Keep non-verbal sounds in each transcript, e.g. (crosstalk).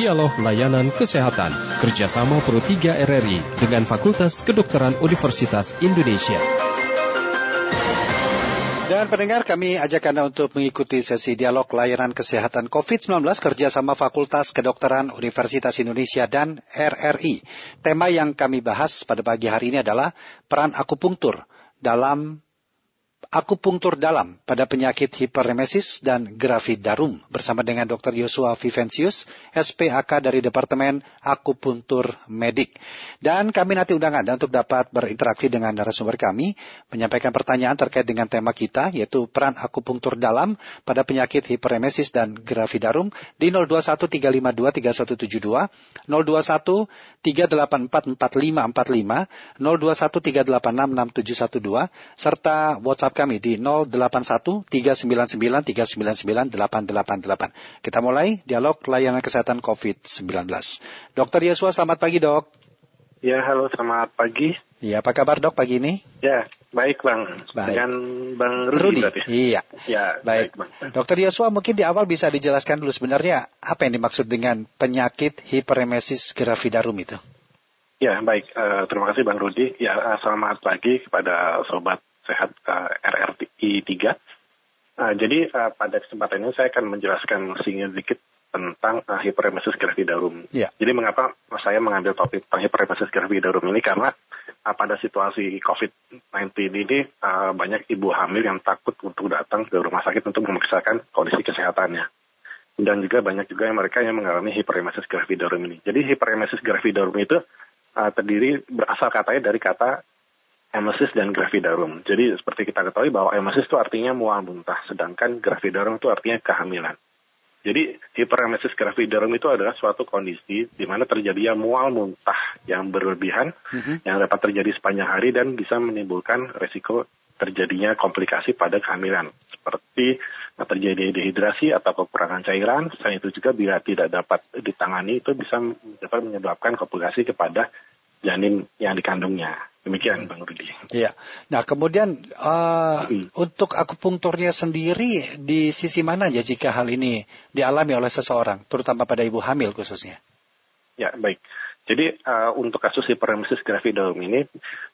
Dialog Layanan Kesehatan kerjasama Pro 3 RRI dengan Fakultas Kedokteran Universitas Indonesia. Dan pendengar kami ajak Anda untuk mengikuti sesi dialog layanan kesehatan COVID-19 kerjasama Fakultas Kedokteran Universitas Indonesia dan RRI. Tema yang kami bahas pada pagi hari ini adalah peran akupunktur dalam akupunktur dalam pada penyakit hiperemesis dan gravidarum bersama dengan Dr. Yosua Vivencius, SPAK dari Departemen Akupuntur Medik. Dan kami nanti undang Anda untuk dapat berinteraksi dengan narasumber kami, menyampaikan pertanyaan terkait dengan tema kita, yaitu peran akupunktur dalam pada penyakit hiperemesis dan gravidarum di 0213523172, 021 3844545, 0213866712, serta WhatsApp kami di 081 399 399 888. Kita mulai dialog layanan kesehatan COVID-19. Dokter Yesua, selamat pagi dok. Ya, halo, selamat pagi. Iya, apa kabar dok pagi ini? Ya, baik bang. Baik. Dengan bang Rudi. Rudi. Iya. Ya, Baik. baik, bang. Dokter Yosua mungkin di awal bisa dijelaskan dulu sebenarnya apa yang dimaksud dengan penyakit hiperemesis gravidarum itu? Ya, baik. Eh, terima kasih bang Rudi. Ya, eh, selamat pagi kepada sobat sehat eh, RRI 3. Eh, jadi eh, pada kesempatan ini saya akan menjelaskan sedikit tentang uh, hiperemesis gravidarum. Ya. Jadi mengapa saya mengambil topik tentang hiperemesis gravidarum ini karena uh, pada situasi COVID-19 ini uh, banyak ibu hamil yang takut untuk datang ke rumah sakit untuk memeriksakan kondisi kesehatannya. Dan juga banyak juga yang mereka yang mengalami hiperemesis gravidarum ini. Jadi hiperemesis gravidarum itu uh, terdiri berasal katanya dari kata emesis dan gravidarum. Jadi seperti kita ketahui bahwa emesis itu artinya mual muntah, sedangkan gravidarum itu artinya kehamilan. Jadi hiperemesis gravidarum itu adalah suatu kondisi di mana terjadinya mual muntah yang berlebihan Mhm. yang dapat terjadi sepanjang hari dan bisa menimbulkan resiko terjadinya komplikasi pada kehamilan seperti terjadi dehidrasi atau kekurangan cairan. Selain itu juga bila tidak dapat ditangani itu bisa dapat menyebabkan komplikasi kepada janin yang dikandungnya. Demikian Bang Rudi. Iya. Nah kemudian uh, Hmm. untuk akupunkturnya sendiri di sisi mana ya jika hal ini dialami oleh seseorang, terutama pada ibu hamil khususnya? Ya, baik. Jadi uh, untuk kasus hiperemesis gravidarum ini,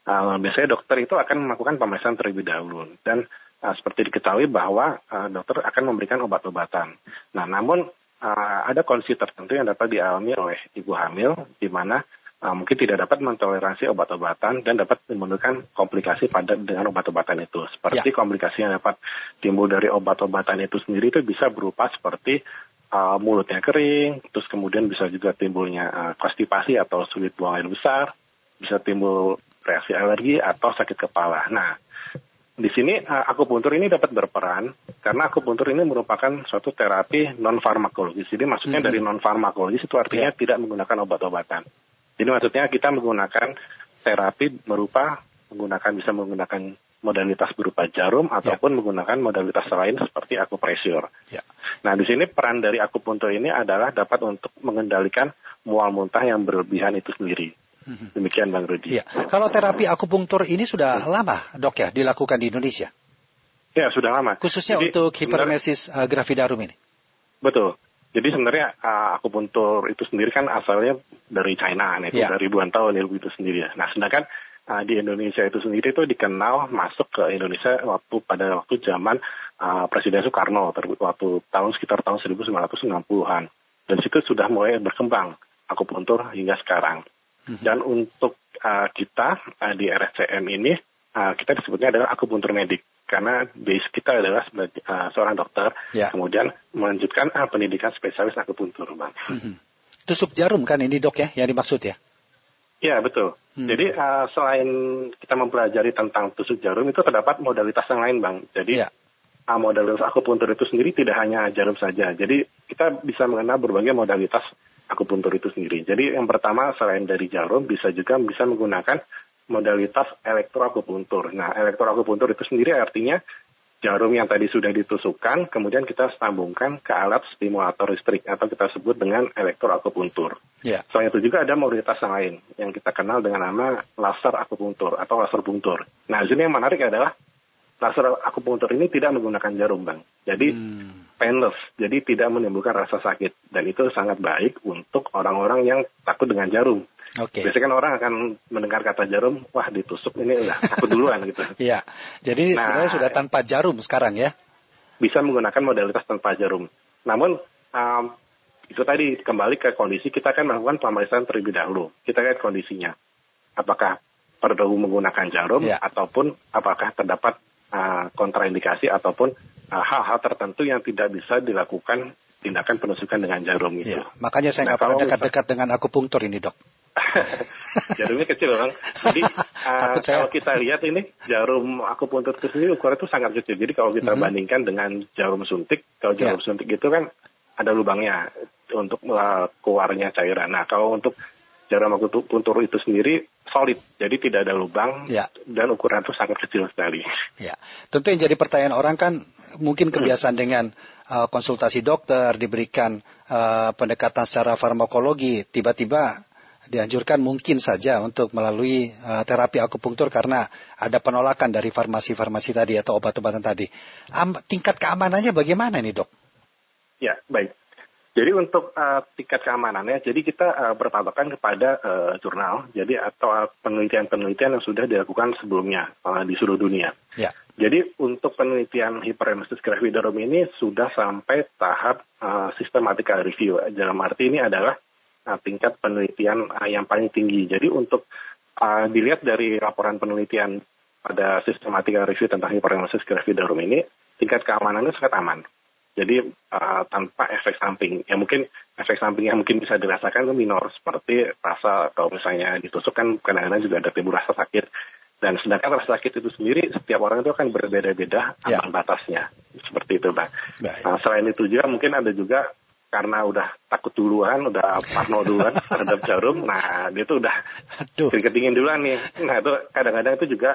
uh, biasanya dokter itu akan melakukan pemeriksaan terlebih dahulu. Dan uh, seperti diketahui bahwa uh, dokter akan memberikan obat-obatan. Nah, namun uh, ada kondisi tertentu yang dapat dialami oleh ibu hamil, di mana uh, mungkin tidak dapat mentoleransi obat-obatan dan dapat menimbulkan komplikasi pada dengan obat-obatan itu. Seperti komplikasi yang dapat timbul dari obat-obatan itu sendiri itu bisa berupa seperti uh, mulutnya kering, terus kemudian bisa juga timbulnya uh, konstipasi atau sulit buang air besar, bisa timbul reaksi alergi atau sakit kepala. Nah, di sini akupuntur ini dapat berperan karena akupuntur ini merupakan suatu terapi non farmakologis. Jadi maksudnya Mhm. dari non farmakologis itu artinya tidak menggunakan obat-obatan. Jadi maksudnya kita menggunakan terapi berupa menggunakan bisa menggunakan modalitas berupa jarum ataupun menggunakan modalitas lain seperti akupresur. Ya. Nah, di sini peran dari akupuntur ini adalah dapat untuk mengendalikan mual muntah yang berlebihan itu sendiri. Demikian Bang Rudi. Iya. Kalau terapi akupunktur ini sudah lama dok ya dilakukan di Indonesia, Ya, sudah lama. khususnya Jadi, untuk hiperemesis uh, gravidarum ini. Betul. Jadi sebenarnya uh, akupuntur itu sendiri kan asalnya dari China, nah, itu Ya. dari ribuan tahun ilmu itu sendiri. ya. Nah, sedangkan uh, di Indonesia itu sendiri itu dikenal masuk ke Indonesia waktu pada waktu zaman uh, Presiden Soekarno, waktu tahun sekitar tahun 1960-an. Dan situ sudah mulai berkembang akupuntur hingga sekarang. Dan untuk uh, kita uh, di RSCM ini uh, kita disebutnya adalah akupuntur medik karena base kita adalah sebagai uh, seorang dokter Ya. kemudian melanjutkan uh, pendidikan spesialis akupuntur, bang. Tusuk jarum kan ini dok ya yang dimaksud ya? Ya betul. Hmm. Jadi uh, selain kita mempelajari tentang tusuk jarum itu terdapat modalitas yang lain, bang. Jadi Ya. uh, modalitas akupuntur itu sendiri tidak hanya jarum saja. Jadi kita bisa mengenal berbagai modalitas akupuntur itu sendiri. Jadi yang pertama selain dari jarum bisa juga bisa menggunakan modalitas elektroakupuntur. Nah, elektroakupuntur itu sendiri artinya jarum yang tadi sudah ditusukkan, kemudian kita sambungkan ke alat stimulator listrik atau kita sebut dengan elektroakupuntur. Ya. Selain itu juga ada modalitas yang lain yang kita kenal dengan nama laser akupuntur atau laser buntur. Nah, di sini yang menarik adalah laser akupunktur ini tidak menggunakan jarum, Bang. Jadi hmm. painless, jadi tidak menimbulkan rasa sakit dan itu sangat baik untuk orang-orang yang takut dengan jarum. Oke. Okay. Biasanya kan orang akan mendengar kata jarum, wah ditusuk ini udah takut duluan gitu. (laughs) Iya. Jadi nah, sebenarnya sudah tanpa jarum sekarang ya? Bisa menggunakan modalitas tanpa jarum. Namun um, itu tadi kembali ke kondisi kita akan melakukan pemeriksaan terlebih dahulu. Kita lihat kondisinya. Apakah perlu menggunakan jarum ya. ataupun apakah terdapat uh, kontraindikasi ataupun uh, hal-hal uh, tertentu yang tidak bisa dilakukan tindakan penusukan dengan jarum itu. Ya, makanya saya nggak nah, pernah dekat-dekat dengan akupunktur ini dok. (laughs) Jarumnya kecil bang. Jadi (laughs) uh, kalau kita lihat ini jarum akupunktur itu sendiri ukurannya itu sangat kecil. Jadi kalau kita mm -hmm. bandingkan dengan jarum suntik, kalau jarum yeah. suntik itu kan ada lubangnya untuk uh, keluarnya cairan. Nah kalau untuk jarum akupunktur itu sendiri solid, jadi tidak ada lubang ya. dan ukuran itu sangat kecil sekali. Ya, tentu yang jadi pertanyaan orang kan mungkin kebiasaan hmm. dengan uh, konsultasi dokter diberikan uh, pendekatan secara farmakologi, tiba-tiba dianjurkan mungkin saja untuk melalui uh, terapi akupunktur karena ada penolakan dari farmasi-farmasi tadi atau obat-obatan tadi. Am, tingkat keamanannya bagaimana nih dok? Ya baik. Jadi untuk uh, tingkat keamanannya, jadi kita uh, berpatokan kepada uh, jurnal, jadi atau penelitian-penelitian yang sudah dilakukan sebelumnya uh, di seluruh dunia. Ya. Jadi untuk penelitian hiperemesis gravidarum ini sudah sampai tahap uh, review. Dalam arti ini adalah uh, tingkat penelitian uh, yang paling tinggi. Jadi untuk uh, dilihat dari laporan penelitian pada systematical review tentang hiperemesis gravidarum ini, tingkat keamanannya sangat aman. Jadi uh, tanpa efek samping. Ya mungkin efek samping yang mungkin bisa dirasakan itu minor seperti rasa atau misalnya ditusuk kan kadang-kadang juga ada timbul rasa sakit. Dan sedangkan rasa sakit itu sendiri setiap orang itu akan berbeda-beda ya. batasnya. Seperti itu, Bang. Nah, selain itu juga mungkin ada juga karena udah takut duluan, udah parno duluan (laughs) terhadap jarum, nah dia tuh udah keringet dingin duluan nih. Nah itu kadang-kadang itu juga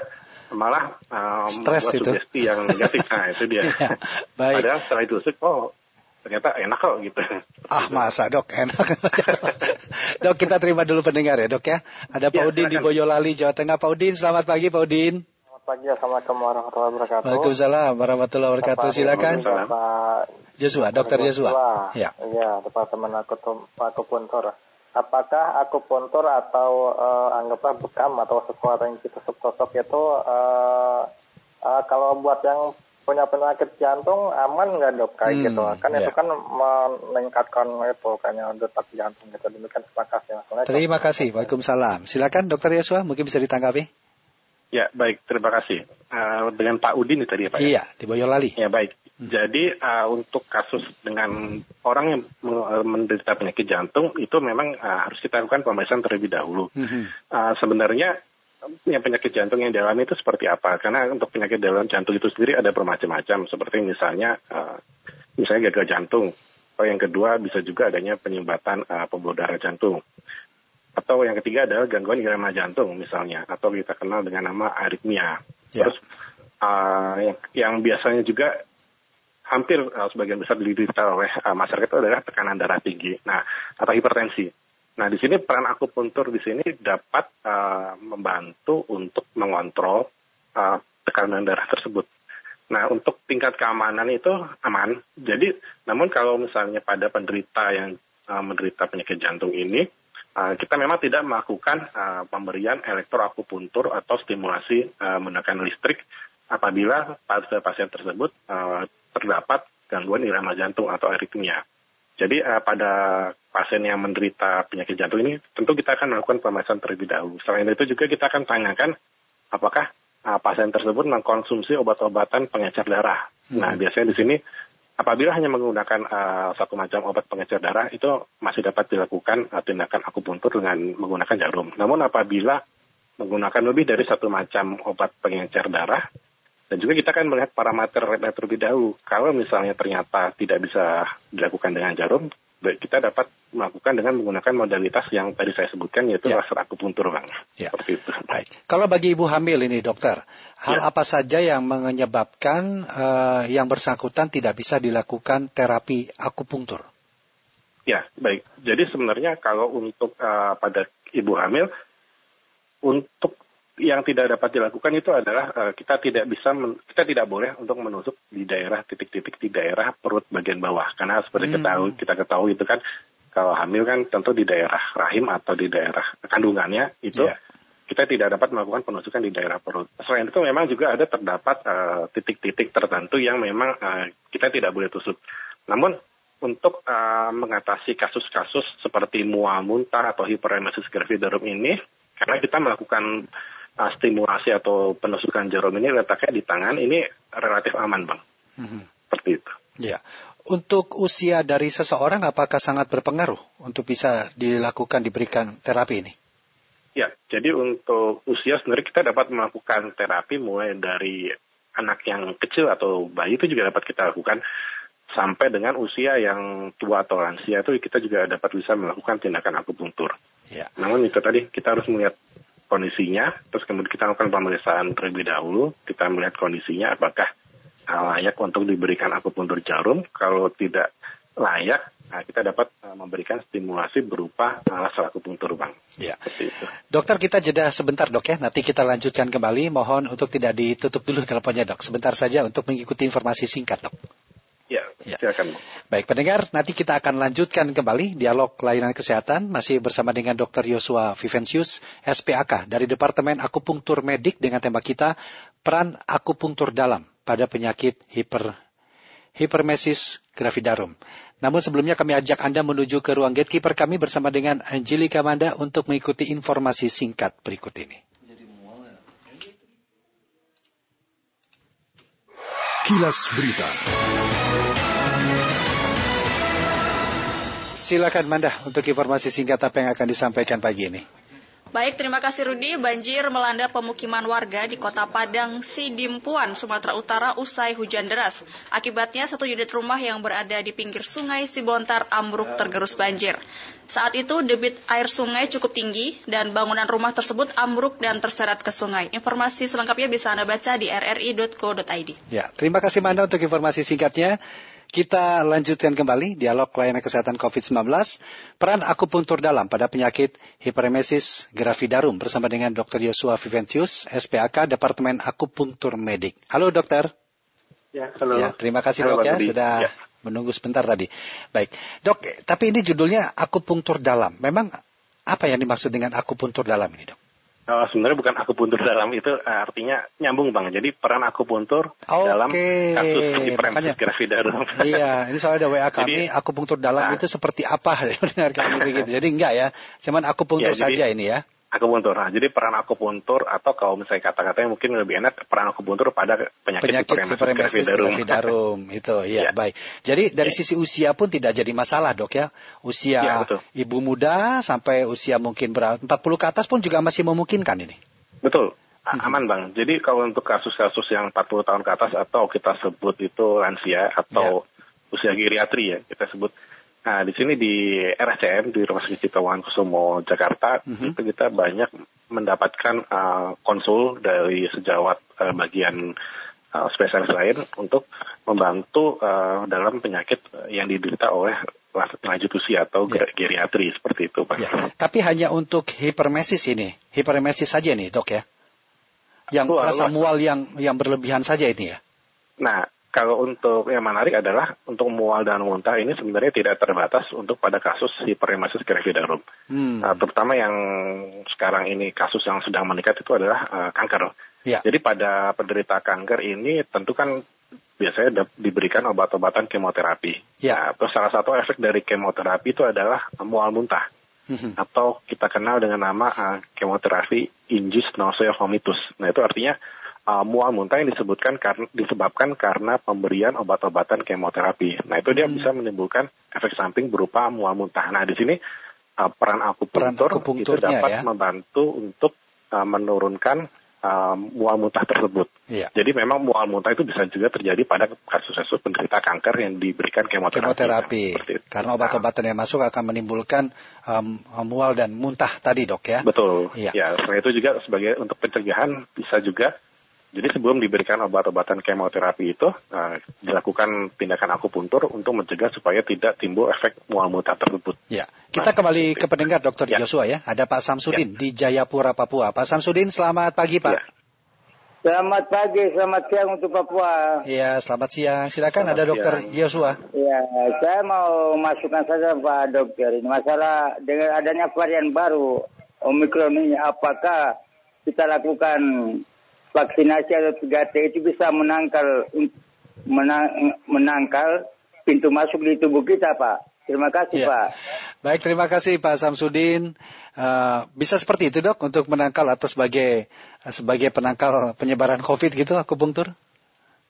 malah um, Stress itu. sugesti yang negatif. Nah itu dia. (laughs) ya, baik. Padahal setelah itu oh ternyata enak kok gitu. Ah masa dok enak. (laughs) dok kita terima dulu pendengar ya dok ya. Ada Pak ya, Udin di Boyolali Jawa Tengah. Pak Udin selamat pagi Pak Udin. Pagi Assalamualaikum warahmatullahi wabarakatuh. Waalaikumsalam warahmatullahi wabarakatuh. Silakan. Pak Joshua, Dokter Joshua. Ya. Iya, Departemen Akupuntur. Apakah akupuntur atau uh, anggaplah bekam atau sesuatu yang kita sosok itu uh, uh, kalau buat yang punya penyakit jantung aman nggak dok kayak hmm, gitu kan yeah. itu kan meningkatkan itu kayaknya detak jantung gitu demikian terima kasih terima kasih Waalaikumsalam silakan dokter Yesua mungkin bisa ditanggapi Ya, baik. Terima kasih. Uh, dengan Pak Udin tadi ya, Pak? Ya? Iya, di Boyolali. Ya, baik. Hmm. Jadi uh, untuk kasus dengan orang yang eh, menderita penyakit jantung itu memang uh, harus kita lakukan pemeriksaan terlebih dahulu. Hmm. Uh, sebenarnya yang penyakit jantung yang dialami itu seperti apa? Karena untuk penyakit dalam jantung itu sendiri ada bermacam-macam. Seperti misalnya, uh, misalnya gagal jantung. Atau yang kedua bisa juga adanya penyumbatan uh, pembuluh darah jantung. Atau yang ketiga adalah gangguan irama jantung misalnya, atau kita kenal dengan nama aritmia. Yeah. Terus uh, yang, yang biasanya juga hampir uh, sebagian besar diderita oleh uh, masyarakat itu adalah tekanan darah tinggi, nah atau hipertensi. Nah di sini peran akupuntur di sini dapat uh, membantu untuk mengontrol uh, tekanan darah tersebut. Nah untuk tingkat keamanan itu aman. Jadi namun kalau misalnya pada penderita yang uh, menderita penyakit jantung ini Uh, kita memang tidak melakukan uh, pemberian elektroakupuntur atau stimulasi uh, menggunakan listrik apabila pada pasien tersebut uh, terdapat gangguan irama jantung atau aritmia. Jadi uh, pada pasien yang menderita penyakit jantung ini tentu kita akan melakukan pemeriksaan terlebih dahulu. Selain itu juga kita akan tanyakan apakah uh, pasien tersebut mengkonsumsi obat-obatan pengecer darah. Hmm. Nah biasanya di sini Apabila hanya menggunakan uh, satu macam obat pengecer darah, itu masih dapat dilakukan uh, tindakan akupuntur dengan menggunakan jarum. Namun apabila menggunakan lebih dari satu macam obat pengecer darah, dan juga kita akan melihat parameter terlebih dahulu. Kalau misalnya ternyata tidak bisa dilakukan dengan jarum, kita dapat melakukan dengan menggunakan modalitas yang tadi saya sebutkan yaitu ya. laser akupuntur bang. Ya. Seperti itu. Baik. Kalau bagi ibu hamil ini dokter, hal ya. apa saja yang menyebabkan uh, yang bersangkutan tidak bisa dilakukan terapi akupuntur? Ya baik. Jadi sebenarnya kalau untuk uh, pada ibu hamil untuk yang tidak dapat dilakukan itu adalah uh, kita tidak bisa men, kita tidak boleh untuk menusuk di daerah titik-titik di daerah perut bagian bawah karena seperti hmm. ketahui kita ketahui itu kan kalau hamil kan tentu di daerah rahim atau di daerah kandungannya itu yeah. kita tidak dapat melakukan penusukan di daerah perut. Selain itu memang juga ada terdapat uh, titik-titik tertentu yang memang uh, kita tidak boleh tusuk. Namun untuk uh, mengatasi kasus-kasus seperti mual muntah atau hiperemesis gravidarum ini karena kita melakukan uh, stimulasi atau penusukan jarum ini letaknya di tangan ini relatif aman bang mm-hmm. seperti itu ya untuk usia dari seseorang apakah sangat berpengaruh untuk bisa dilakukan diberikan terapi ini ya jadi untuk usia sebenarnya kita dapat melakukan terapi mulai dari anak yang kecil atau bayi itu juga dapat kita lakukan sampai dengan usia yang tua atau lansia itu kita juga dapat bisa melakukan tindakan akupunktur. Ya. Namun itu tadi kita harus melihat kondisinya, terus kemudian kita lakukan pemeriksaan terlebih dahulu, kita melihat kondisinya apakah layak untuk diberikan akupuntur jarum. Kalau tidak layak, nah kita dapat uh, memberikan stimulasi berupa laser akupuntur, Bang. Ya. itu. Dokter kita jeda sebentar, Dok ya. Nanti kita lanjutkan kembali. Mohon untuk tidak ditutup dulu teleponnya, Dok. Sebentar saja untuk mengikuti informasi singkat, Dok. Ya, ya, silakan. Baik, pendengar, nanti kita akan lanjutkan kembali dialog layanan kesehatan masih bersama dengan Dr. Yosua Vivensius, SPAK dari Departemen Akupunktur Medik dengan tema kita peran akupunktur dalam pada penyakit hiper hipermesis gravidarum. Namun sebelumnya kami ajak Anda menuju ke ruang gatekeeper kami bersama dengan Angelika Manda untuk mengikuti informasi singkat berikut ini. Kilas Berita. Silakan Manda untuk informasi singkat apa yang akan disampaikan pagi ini. Baik, terima kasih Rudi. Banjir melanda pemukiman warga di kota Padang, Sidimpuan, Sumatera Utara usai hujan deras. Akibatnya satu unit rumah yang berada di pinggir sungai Sibontar ambruk tergerus banjir. Saat itu debit air sungai cukup tinggi dan bangunan rumah tersebut ambruk dan terseret ke sungai. Informasi selengkapnya bisa Anda baca di rri.co.id. Ya, terima kasih Manda untuk informasi singkatnya. Kita lanjutkan kembali dialog pelayanan kesehatan COVID-19, peran akupuntur dalam pada penyakit hiperemesis gravidarum bersama dengan Dr. Yosua Viventius, SPAK, Departemen Akupuntur Medik. Halo dokter. Ya, halo. Ya, terima kasih halo, dok ya, sudah ya. menunggu sebentar tadi. Baik, dok, tapi ini judulnya akupuntur dalam. Memang apa yang dimaksud dengan akupuntur dalam ini dok? Uh, sebenarnya bukan akupuntur (laughs) dalam itu uh, artinya nyambung bang. Jadi peran akupuntur okay. dalam kasus hiperemesis gravidarum. (laughs) Iya, ini soalnya ada WA kami jadi, akupuntur dalam nah, itu seperti apa (laughs) dengar kami begitu. Jadi enggak ya, cuman akupuntur ya, saja jadi, ini ya akupuntur. Nah, jadi peran akupuntur atau kalau misalnya kata-katanya mungkin lebih enak peran akupuntur pada penyakit, penyakit hiperemesis gravidarum. itu, iya, ya. baik. Jadi dari ya. sisi usia pun tidak jadi masalah, Dok ya. Usia ya, ibu muda sampai usia mungkin berapa 40 ke atas pun juga masih memungkinkan ini. Betul. Mhm. Aman bang. Jadi kalau untuk kasus-kasus yang 40 tahun ke atas atau kita sebut itu lansia atau ya. usia geriatri ya kita sebut Nah, di sini di RSCM di Rumah Sakit Ciptawan Kusumo Jakarta mm -hmm. itu kita banyak mendapatkan uh, konsul dari sejawat uh, bagian uh, spesialis lain untuk membantu uh, dalam penyakit yang diderita oleh lanjut usia atau ya. geriatri seperti itu, Pak. Ya. Tapi hanya untuk hipermesis ini, hipermesis saja nih, Dok ya. Yang rasa mual yang yang berlebihan saja ini ya. Nah, kalau untuk yang menarik adalah untuk mual dan muntah ini sebenarnya tidak terbatas untuk pada kasus hiperemesis gravidarum. Hmm. Uh, terutama yang sekarang ini kasus yang sedang meningkat itu adalah uh, kanker. Ya. Jadi pada penderita kanker ini tentu kan biasanya diberikan obat-obatan kemoterapi. Ya. Nah, terus salah satu efek dari kemoterapi itu adalah mual muntah. Hmm. Atau kita kenal dengan nama uh, kemoterapi induced nausea vomitus. Nah itu artinya uh, mual muntah yang disebutkan karena disebabkan karena pemberian obat-obatan kemoterapi. Nah itu dia hmm. bisa menimbulkan efek samping berupa mual muntah. Nah di sini uh, peran akupunktur itu dapat ya? membantu untuk uh, menurunkan uh, mual muntah tersebut. Iya. Jadi memang mual muntah itu bisa juga terjadi pada kasus-kasus penderita kanker yang diberikan kemoterapi. Kemoterapi. Nah, Karena obat-obatan yang masuk akan menimbulkan um, mual dan muntah tadi dok ya. Betul. Iya. Ya, selain itu juga sebagai untuk pencegahan bisa juga jadi sebelum diberikan obat-obatan kemoterapi itu uh, dilakukan tindakan akupuntur untuk mencegah supaya tidak timbul efek mual muntah tersebut. Ya, Kita kembali ke pendengar Dr. Ya. Joshua ya. Ada Pak Samsudin ya. di Jayapura, Papua. Pak Samsudin, selamat pagi Pak. Ya. Selamat pagi, selamat siang untuk Papua. Iya, selamat siang. Silakan selamat ada Dokter Joshua. Iya, saya mau masukkan saja Pak Dokter. Ini masalah dengan adanya varian baru Omikron ini, apakah kita lakukan vaksinasi atau 3T itu bisa menangkal menang, menangkal pintu masuk di tubuh kita, Pak. Terima kasih, ya. Pak. Baik, terima kasih Pak Samsudin. Uh, bisa seperti itu, Dok, untuk menangkal atau sebagai sebagai penangkal penyebaran COVID gitu, akupunktur?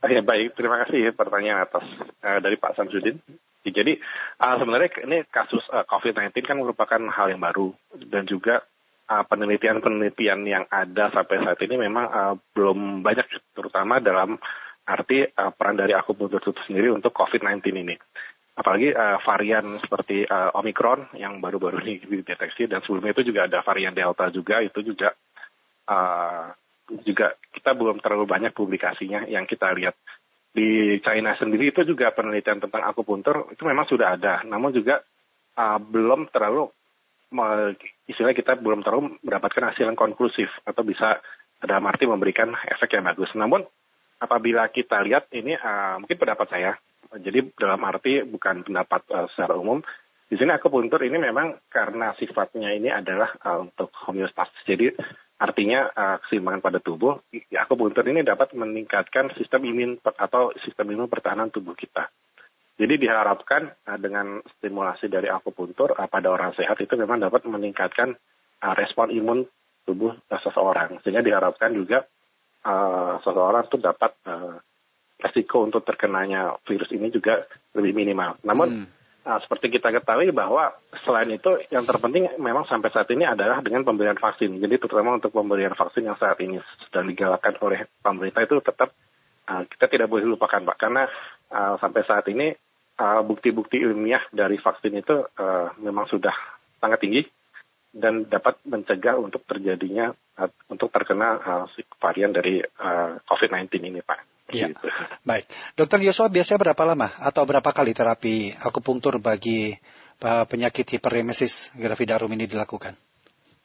Ya, baik, terima kasih pertanyaan atas uh, dari Pak Samsudin. Jadi uh, sebenarnya ini kasus uh, COVID-19 kan merupakan hal yang baru dan juga penelitian-penelitian uh, yang ada sampai saat ini memang uh, belum banyak, terutama dalam arti uh, peran dari akupunktur itu sendiri untuk COVID-19 ini. Apalagi uh, varian seperti uh, Omicron yang baru-baru ini dideteksi dan sebelumnya itu juga ada varian Delta juga itu juga uh, juga kita belum terlalu banyak publikasinya yang kita lihat. Di China sendiri itu juga penelitian tentang akupuntur itu memang sudah ada namun juga uh, belum terlalu istilahnya kita belum terlalu mendapatkan hasil yang konklusif atau bisa dalam arti memberikan efek yang bagus namun apabila kita lihat ini uh, mungkin pendapat saya jadi dalam arti bukan pendapat uh, secara umum. Di sini akupuntur ini memang karena sifatnya ini adalah uh, untuk homeostasis. Jadi artinya uh, keseimbangan pada tubuh. Akupuntur ini dapat meningkatkan sistem imun atau sistem imun pertahanan tubuh kita. Jadi diharapkan uh, dengan stimulasi dari akupuntur uh, pada orang sehat itu memang dapat meningkatkan uh, respon imun tubuh uh, seseorang. Sehingga diharapkan juga uh, seseorang itu dapat uh, resiko untuk terkenanya virus ini juga lebih minimal. Namun hmm. uh, seperti kita ketahui bahwa selain itu yang terpenting memang sampai saat ini adalah dengan pemberian vaksin. Jadi terutama untuk pemberian vaksin yang saat ini sedang digalakkan oleh pemerintah itu tetap uh, kita tidak boleh lupakan Pak karena uh, sampai saat ini bukti-bukti uh, ilmiah dari vaksin itu uh, memang sudah sangat tinggi dan dapat mencegah untuk terjadinya uh, untuk terkena uh, varian dari uh, COVID-19 ini, Pak. Iya. Gitu. Baik. Dokter Yosua biasanya berapa lama atau berapa kali terapi akupunktur bagi uh, penyakit hiperemesis gravidarum ini dilakukan?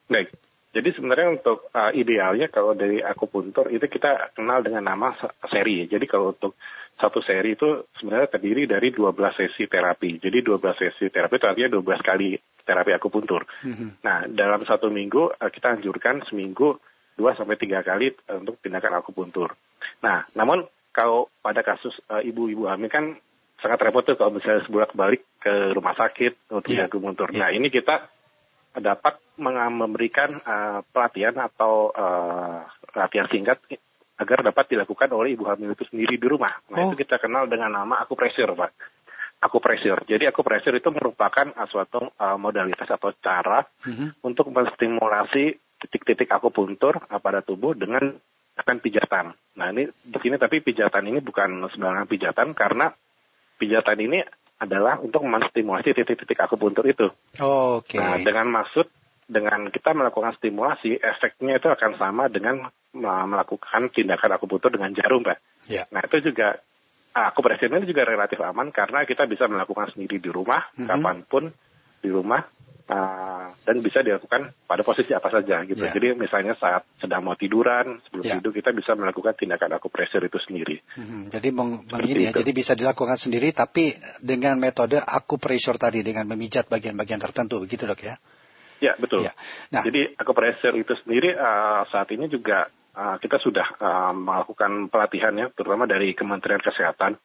Baik. Jadi sebenarnya untuk uh, idealnya kalau dari akupuntur itu kita kenal dengan nama seri. Jadi kalau untuk satu seri itu sebenarnya terdiri dari 12 sesi terapi. Jadi 12 sesi terapi itu artinya 12 kali terapi akupuntur. Mm-hmm. Nah, dalam satu minggu uh, kita anjurkan seminggu 2 sampai 3 kali uh, untuk tindakan akupuntur. Nah, namun kalau pada kasus uh, ibu-ibu hamil kan sangat repot tuh kalau misalnya sebulan balik ke rumah sakit untuk yeah. jaga muntur. Yeah. Nah ini kita dapat memberikan uh, pelatihan atau uh, latihan singkat agar dapat dilakukan oleh ibu hamil itu sendiri di rumah. Nah oh. itu kita kenal dengan nama aku pressure, pak. Aku pressure. Jadi aku pressure itu merupakan uh, suatu uh, modalitas atau cara mm -hmm. untuk menstimulasi titik-titik akupuntur uh, pada tubuh dengan akan pijatan. Nah ini di sini tapi pijatan ini bukan sembarangan pijatan karena pijatan ini adalah untuk menstimulasi titik-titik akupuntur itu. Oh, Oke. Okay. Nah dengan maksud dengan kita melakukan stimulasi efeknya itu akan sama dengan melakukan tindakan akupuntur dengan jarum, Pak. Yeah. Nah itu juga aku presiden ini juga relatif aman karena kita bisa melakukan sendiri di rumah mm -hmm. kapan pun di rumah uh, dan bisa dilakukan pada posisi apa saja gitu. Yeah. Jadi misalnya saat sedang mau tiduran sebelum yeah. tidur kita bisa melakukan tindakan akupresur itu sendiri. Hmm, jadi meng, ya, jadi bisa dilakukan sendiri tapi dengan metode akupresur tadi dengan memijat bagian-bagian tertentu begitu dok ya? Ya betul. Ya. Nah, jadi akupresur itu sendiri uh, saat ini juga uh, kita sudah uh, melakukan pelatihan ya, terutama dari Kementerian Kesehatan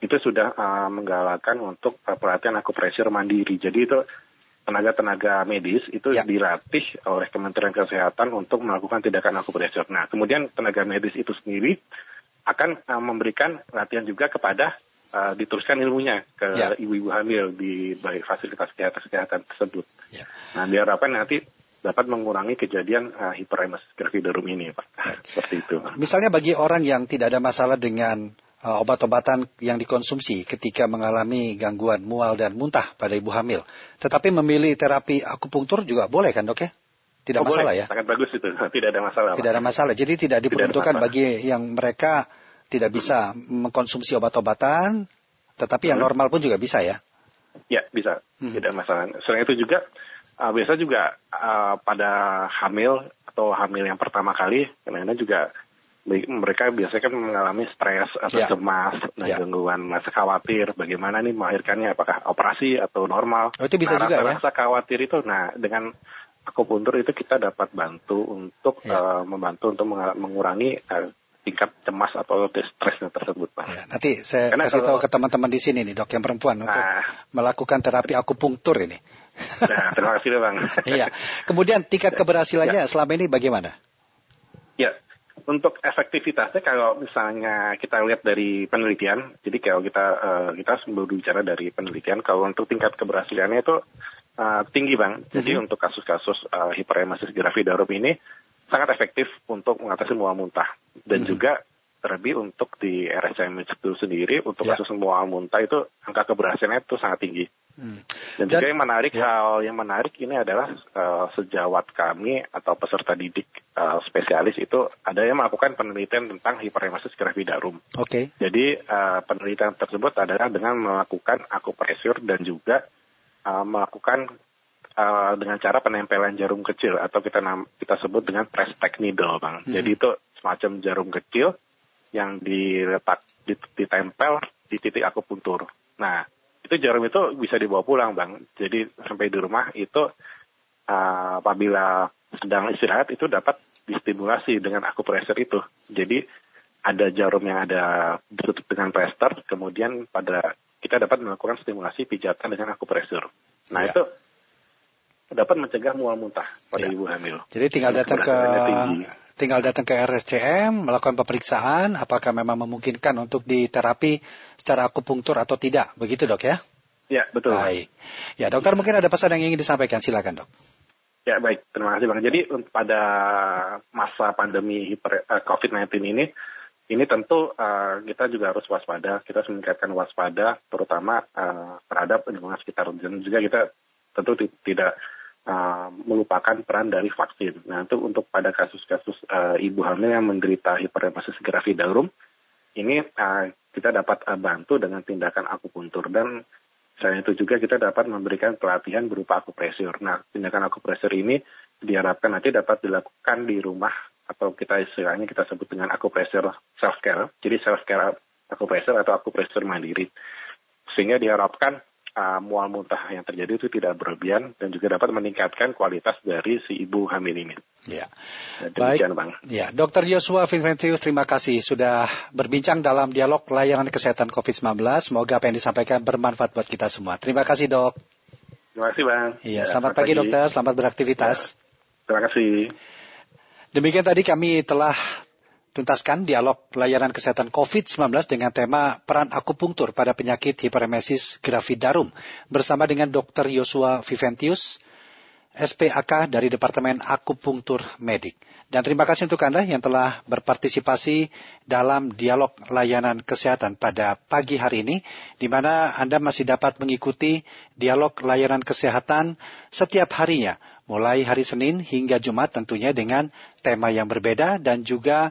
itu sudah uh, menggalakkan untuk uh, pelatihan akupresur mandiri. Jadi itu tenaga-tenaga medis itu ya. dilatih oleh Kementerian Kesehatan untuk melakukan tindakan akupresur. Nah, kemudian tenaga medis itu sendiri akan uh, memberikan latihan juga kepada uh, diteruskan ilmunya ke ya. ibu-ibu hamil di baik fasilitas kesehatan, kesehatan tersebut. Ya. Nah, diharapkan nanti dapat mengurangi kejadian uh, hiperemesis gravidarum ini, Pak. Ya. (laughs) Seperti itu. Misalnya bagi orang yang tidak ada masalah dengan uh, obat-obatan yang dikonsumsi ketika mengalami gangguan mual dan muntah pada ibu hamil. Tetapi memilih terapi akupunktur juga boleh kan dok ya? Tidak oh, masalah boleh. ya? Sangat bagus itu, (laughs) tidak ada masalah. Tidak ada masalah, jadi tidak diperuntukkan bagi yang mereka tidak bisa mengkonsumsi obat-obatan, tetapi yang hmm. normal pun juga bisa ya? Ya, bisa. Hmm. Tidak masalah. Selain itu juga, uh, biasa juga uh, pada hamil atau hamil yang pertama kali, karena juga mereka biasanya kan mengalami stres atau yeah. cemas dan yeah. gangguan masa khawatir bagaimana nih melahirkannya apakah operasi atau normal oh, itu bisa nah, juga rasa, ya rasa khawatir itu nah dengan akupuntur itu kita dapat bantu untuk yeah. uh, membantu untuk mengurangi uh, tingkat cemas atau stresnya tersebut Pak. Ya, nanti saya Karena kasih kalau, tahu ke teman-teman di sini nih dok yang perempuan nah, untuk melakukan terapi akupunktur ini. Nah, terima kasih bang. (laughs) Iya. Kemudian tingkat keberhasilannya ya. selama ini bagaimana? Ya, untuk efektivitasnya kalau misalnya kita lihat dari penelitian, jadi kalau kita uh, kita bicara dari penelitian, kalau untuk tingkat keberhasilannya itu uh, tinggi bang. Jadi mm -hmm. untuk kasus-kasus uh, hiperemesis gravidarum ini sangat efektif untuk mengatasi mual muntah dan hmm. juga terlebih untuk di RSCM itu sendiri untuk ya. kasus mual muntah itu angka keberhasilannya itu sangat tinggi. Hmm. Dan, dan juga yang menarik ya. hal yang menarik ini adalah uh, sejawat kami atau peserta didik uh, spesialis itu ada yang melakukan penelitian tentang hiperemesis gravidarum. Oke. Okay. Jadi uh, penelitian tersebut adalah dengan melakukan akupresur dan juga uh, melakukan uh, dengan cara penempelan jarum kecil atau kita kita sebut dengan press tag needle, bang. Hmm. Jadi itu semacam jarum kecil yang diletak ditempel di titik akupuntur. Nah, itu jarum itu bisa dibawa pulang, bang. Jadi sampai di rumah itu uh, apabila sedang istirahat itu dapat distimulasi dengan akupressor itu. Jadi ada jarum yang ada ditutup dengan plester, kemudian pada kita dapat melakukan stimulasi pijatan dengan akupressor. Nah ya. itu dapat mencegah mual muntah pada ya. ibu hamil. Jadi tinggal datang ke tinggal datang ke RSCM melakukan pemeriksaan apakah memang memungkinkan untuk diterapi secara akupunktur atau tidak. Begitu, Dok ya? Ya, betul. Baik. Ya, dokter mungkin ada pesan yang ingin disampaikan. Silakan, Dok. Ya, baik. Terima kasih, Bang. Jadi pada masa pandemi uh, COVID-19 ini ini tentu uh, kita juga harus waspada, kita harus meningkatkan waspada, terutama uh, terhadap lingkungan sekitar dan juga kita tentu tidak uh, melupakan peran dari vaksin. Nah, itu untuk pada kasus-kasus uh, ibu hamil yang menderita hiperemesis gravidarum, ini uh, kita dapat uh, bantu dengan tindakan akupuntur dan selain itu juga kita dapat memberikan pelatihan berupa akupresur. Nah, tindakan akupresur ini diharapkan nanti dapat dilakukan di rumah atau kita istilahnya kita sebut dengan akupresur self care. Jadi self care akupresur atau akupresur mandiri. Sehingga diharapkan uh, mual muntah yang terjadi itu tidak berlebihan dan juga dapat meningkatkan kualitas dari si ibu hamil ini. Ya. Baik. Bang. Ya, Dr. Yosua Vincentius terima kasih sudah berbincang dalam dialog layanan kesehatan COVID-19. Semoga apa yang disampaikan bermanfaat buat kita semua. Terima kasih, Dok. Terima kasih, Bang. Iya, ya, selamat pagi, pagi, Dokter. Selamat beraktivitas. Ya. Terima kasih. Demikian tadi kami telah tuntaskan dialog layanan kesehatan COVID-19 dengan tema peran akupunktur pada penyakit hiperemesis gravidarum bersama dengan Dr. Yosua Viventius, SPAK dari Departemen Akupunktur Medik. Dan terima kasih untuk Anda yang telah berpartisipasi dalam dialog layanan kesehatan pada pagi hari ini, di mana Anda masih dapat mengikuti dialog layanan kesehatan setiap harinya, mulai hari Senin hingga Jumat tentunya dengan tema yang berbeda dan juga